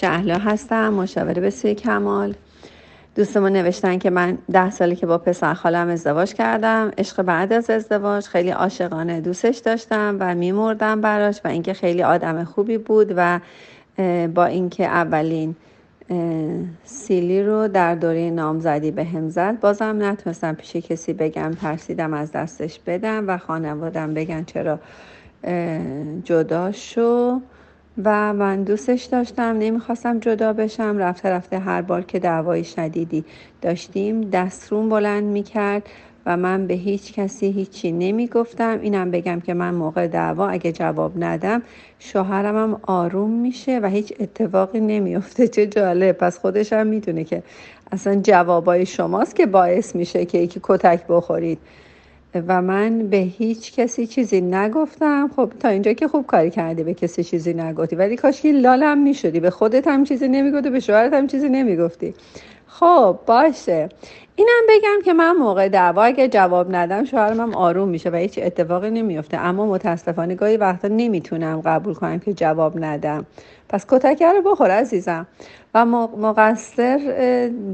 شهلا هستم مشاور به سوی کمال. دوستمون نوشتن که من ده سالی که با پسر خالم ازدواج کردم. عشق بعد از ازدواج خیلی عاشقانه دوستش داشتم و میمردم براش و اینکه خیلی آدم خوبی بود و با اینکه اولین سیلی رو در دوره نامزدی به هم زد بازم نتونستم پیش کسی بگم ترسیدم از دستش بدم و خانوادم بگن چرا جدا شو. و من دوستش داشتم نمی‌خواستم جدا بشم رفته رفته هر بار که دعوای شدیدی داشتیم دستروم بلند می‌کرد و من به هیچ کسی هیچی نمی‌گفتم. اینم بگم که من موقع دعوا اگه جواب ندم شوهرم هم آروم میشه و هیچ اتفاقی نمیفته چه جالب. پس خودش هم می‌دونه که اصلا جوابای شماست که باعث میشه که یکی کتک بخورید. و من به هیچ کسی چیزی نگفتم. خب تا اینجا که خوب کاری کردی به کسی چیزی نگفتی. ولی کاش که لالم می‌شدی. به خودت هم چیزی نمی‌گفتی به شوهرت هم چیزی نمی‌گفتی. خب باشه. اینم بگم که من موقع دعوا اگه جواب ندم شوهرم هم آروم میشه و هیچ اتفاقی نمیفته. اما متاسفانه گاهی وقتا نمی‌تونم قبول کنم که جواب ندم. پس کتک رو بخور عزیزم. و مقصر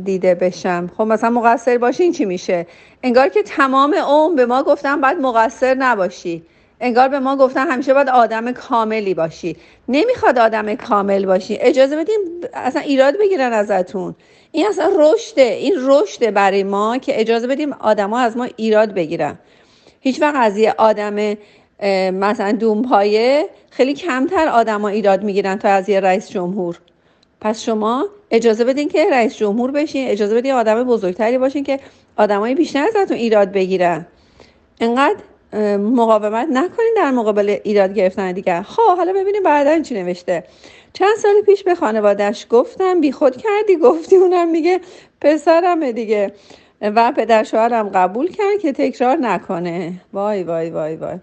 دیده بشم. خب مثلا مقصر باشین چی میشه؟ انگار که تمام عمر به ما گفتن باید مقصر نباشی. انگار به ما گفتن همیشه باید آدم کاملی باشی. نمی‌خواد آدم کامل باشی. اجازه بدیم اصلا ایراد بگیرن ازتون. این اصلا رشده. این رشده برای ما که اجازه بدیم آدما از ما ایراد بگیرن. هیچ وقت از یه آدم مثلا دومپایه خیلی کمتر آدما ایراد می‌گیرن تا از یه رئیس جمهور. پس شما اجازه بدین که رئیس جمهور بشین. اجازه بدین آدم بزرگتری باشین که آدمای بیشتر ازتون ایراد بگیرن. انقدر مقاومت نکنین در مقابل ایراد گرفتن دیگر. خب حالا ببینیم بعدا چی نوشته. چند سال پیش به خانوادهش گفتم بی خود کردی؟ گفتی. اونم میگه پسرمه دیگه. و پدر شوهرم قبول کرد که تکرار نکنه. وای وای وای وای.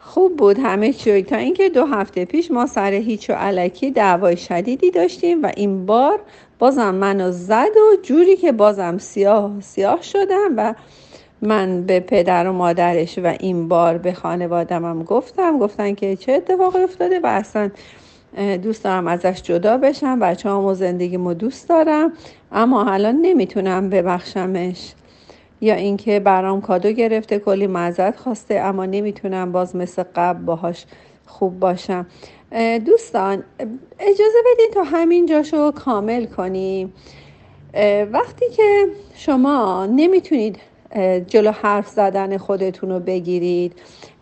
خوب بود همه چی. تا اینکه دو هفته پیش ما سر هیچ و علکی دعوای شدیدی داشتیم و این بار بازم منو زد و جوری که بازم سیاه سیاه شدم و من به پدر و مادرش و این بار به خانوادمم گفتم گفتن که چه اتفاقی افتاده و اصلا دوست دارم ازش جدا بشم بچه هم و زندگیمو دوست دارم اما الان نمی‌تونم ببخشمش. یا اینکه برام کادو گرفته کلی معذرت خواسته اما نمی‌تونم باز مثل قبل باهاش خوب باشم. دوستان اجازه بدین تا همین جاشو کامل کنیم. وقتی که شما نمی‌تونید جلو حرف زدن خودتون رو بگیرید.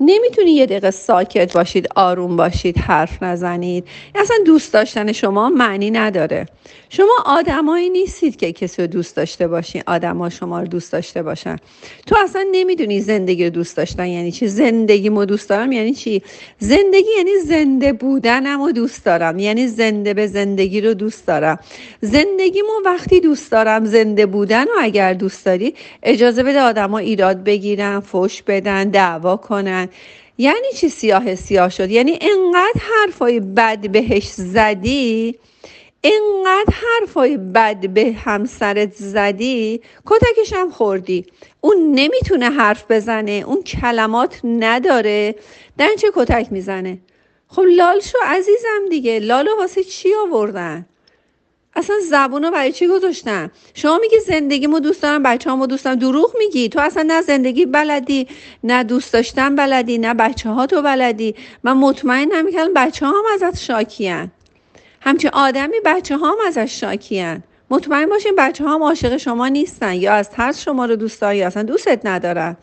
نمی‌تونی یه دقیقه ساکت باشید آروم باشید حرف نزنید. اصلا دوست داشتن شما معنی نداره. شما آدمایی نیستید که کسی رو دوست داشته باشین آدما شما رو دوست داشته باشن. تو اصلا نمی‌دونی زندگی رو دوست داشتن یعنی چی؟ زندگی مو دوست دارم یعنی چی؟ زندگی یعنی زنده بودنم رو دوست دارم یعنی زنده به زندگی رو دوست دارم. زندگیمو وقتی دوست دارم زنده بودن و اگر دوست داری اجازه آدما ایراد بگیرن فش بدن دعوا کنن. یعنی چی سیاه سیاه شد؟ یعنی انقدر حرفای بد بهش زدی؟ انقدر حرفای بد به همسرت زدی؟ کتکش هم خوردی. اون نمی‌تونه حرف بزنه اون کلمات نداره. در چه کتک می‌زنه؟ خب لال شو عزیزم دیگه لالو واسه چی آوردن؟ اصلا زبون رو برای چی گذاشتن؟ شما میگی زندگیمو دوست دارم بچه همو دوست دارم. دروغ میگی؟ تو اصلا نه زندگی بلدی نه دوست داشتن بلدی نه بچه ها تو بلدی. من مطمئن نمی‌کردم بچه هم ازت شاکیان همچین آدمی بچه هم ازش شاکیان مطمئن باشین بچه هم عاشق شما نیستن یا از ترس شما رو دوست داری اصلا دوستت ندارن.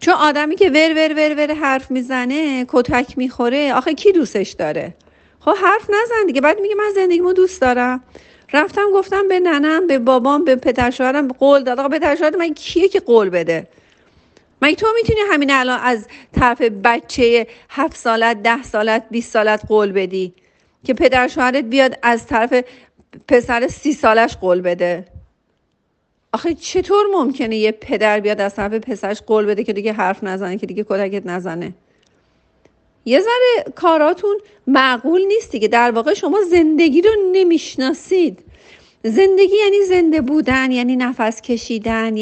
چون آدمی که ور ور ور ور حرف می‌زنه کتک می‌خوره آخه کی دوستش داره؟ خب حرف نزن دیگه. بعد میگه من زندگیمو دوست دارم. رفتم گفتم به ننم به بابام به پدر شوهرم قول داد. آقا پدر شوهر من کیه که قول بده؟ مگه تو می‌تونی همین الان از طرف بچه هفت سالت ده سالت 20 سالت قول بدی که پدر شوهرت بیاد از طرف پسر سی سالش قول بده؟ آخه چطور ممکنه یه پدر بیاد از طرف پسرش قول بده که دیگه حرف نزنه که دیگه کتکت نزنه؟ یه ذره کاراتون معقول نیست دیگه. در واقع شما زندگی رو نمی‌شناسید. زندگی یعنی زنده بودن یعنی نفس کشیدن